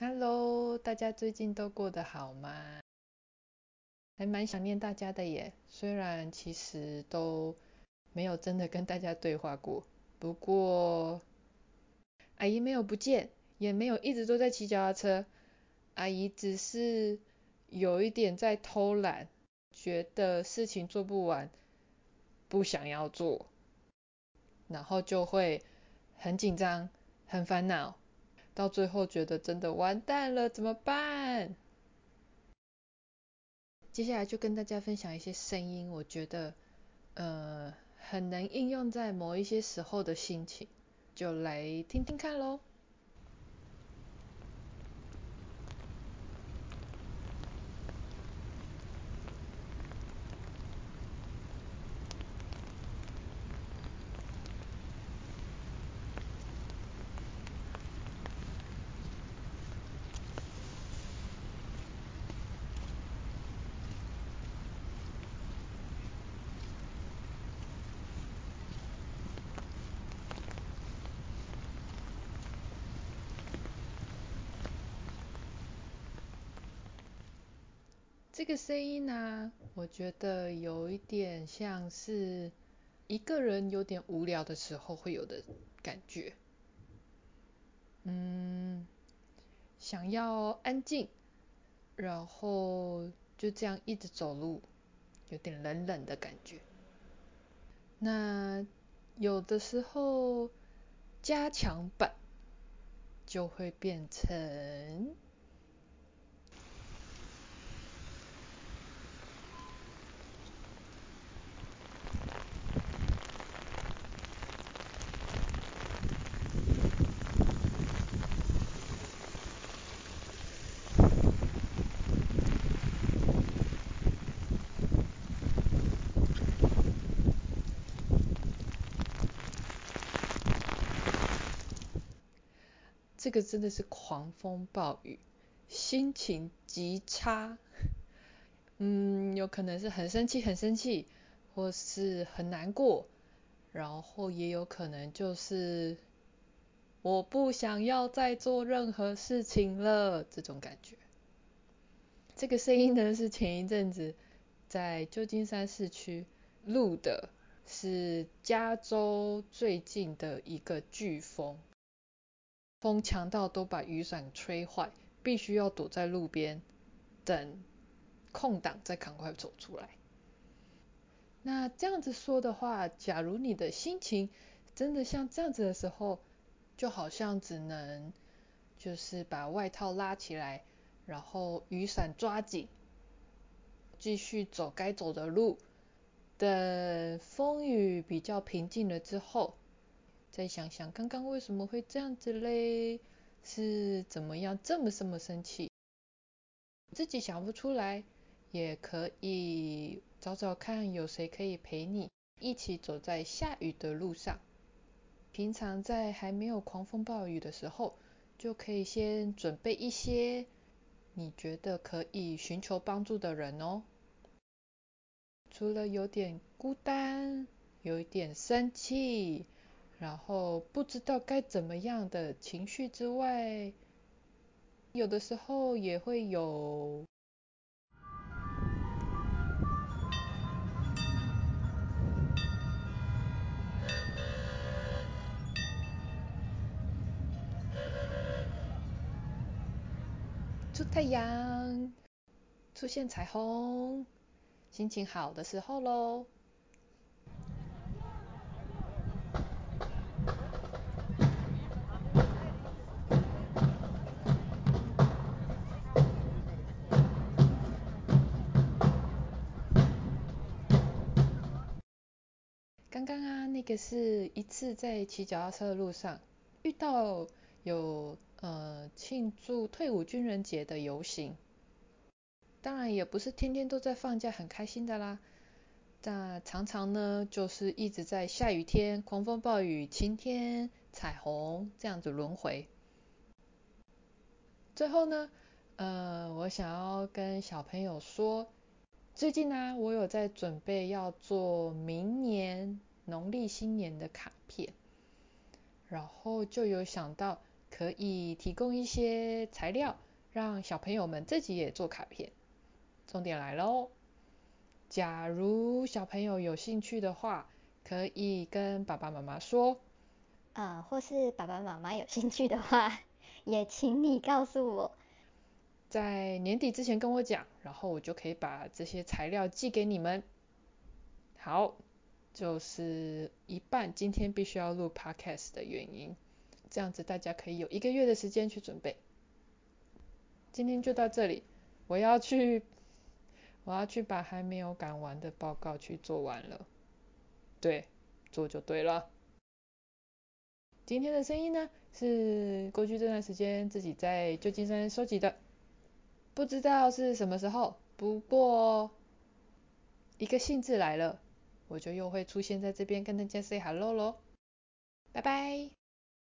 Hello，大家最近都过得好吗？还蛮想念大家的耶，虽然其实都没有真的跟大家对话过。不过阿姨没有不见，也没有一直都在骑脚踏车。阿姨只是有一点在偷懒，觉得事情做不完，不想要做，然后就会很紧张、很烦恼。到最后觉得真的完蛋了，怎么办？接下来就跟大家分享一些声音，我觉得呃很能应用在某一些时候的心情，就来听听看喽。这个声音呢、我觉得有一点像是一个人有点无聊的时候会有的感觉。嗯，想要安静，然后就这样一直走路，有点冷冷的感觉。那有的时候加强版就会变成。这个真的是狂风暴雨，心情极差。嗯，有可能是很生气，很生气，或是很难过，然后也有可能就是我不想要再做任何事情了这种感觉。这个声音呢，是前一阵子在旧金山市区录的，是加州最近的一个飓风。风强到都把雨伞吹坏，必须要躲在路边等空档再赶快走出来。那这样子说的话，假如你的心情真的像这样子的时候，就好像只能就是把外套拉起来，然后雨伞抓紧，继续走该走的路，等风雨比较平静了之后。再想想刚刚为什么会这样子嘞？是怎么样这么这么生气？自己想不出来，也可以找找看有谁可以陪你一起走在下雨的路上。平常在还没有狂风暴雨的时候，就可以先准备一些你觉得可以寻求帮助的人哦。除了有点孤单，有一点生气。然后不知道该怎么样的情绪之外，有的时候也会有出太阳、出现彩虹、心情好的时候喽。刚刚，那个是一次在骑脚踏车的路上遇到有呃庆祝退伍军人节的游行，当然也不是天天都在放假很开心的啦，但常常呢就是一直在下雨天、狂风暴雨、晴天、彩虹这样子轮回。最后呢，呃，我想要跟小朋友说，最近呢，我有在准备要做明年农历新年的卡片，然后就有想到可以提供一些材料，让小朋友们自己也做卡片。重点来喽，假如小朋友有兴趣的话，可以跟爸爸妈妈说，啊、呃，或是爸爸妈妈有兴趣的话，也请你告诉我，在年底之前跟我讲，然后我就可以把这些材料寄给你们。好，就是一半今天必须要录 podcast 的原因，这样子大家可以有一个月的时间去准备。今天就到这里，我要去，我要去把还没有赶完的报告去做完了。对，做就对了。今天的声音呢，是过去这段时间自己在旧金山收集的，不知道是什么时候，不过一个兴致来了，我就又会出现在这边跟大家 say hello 喽，拜拜。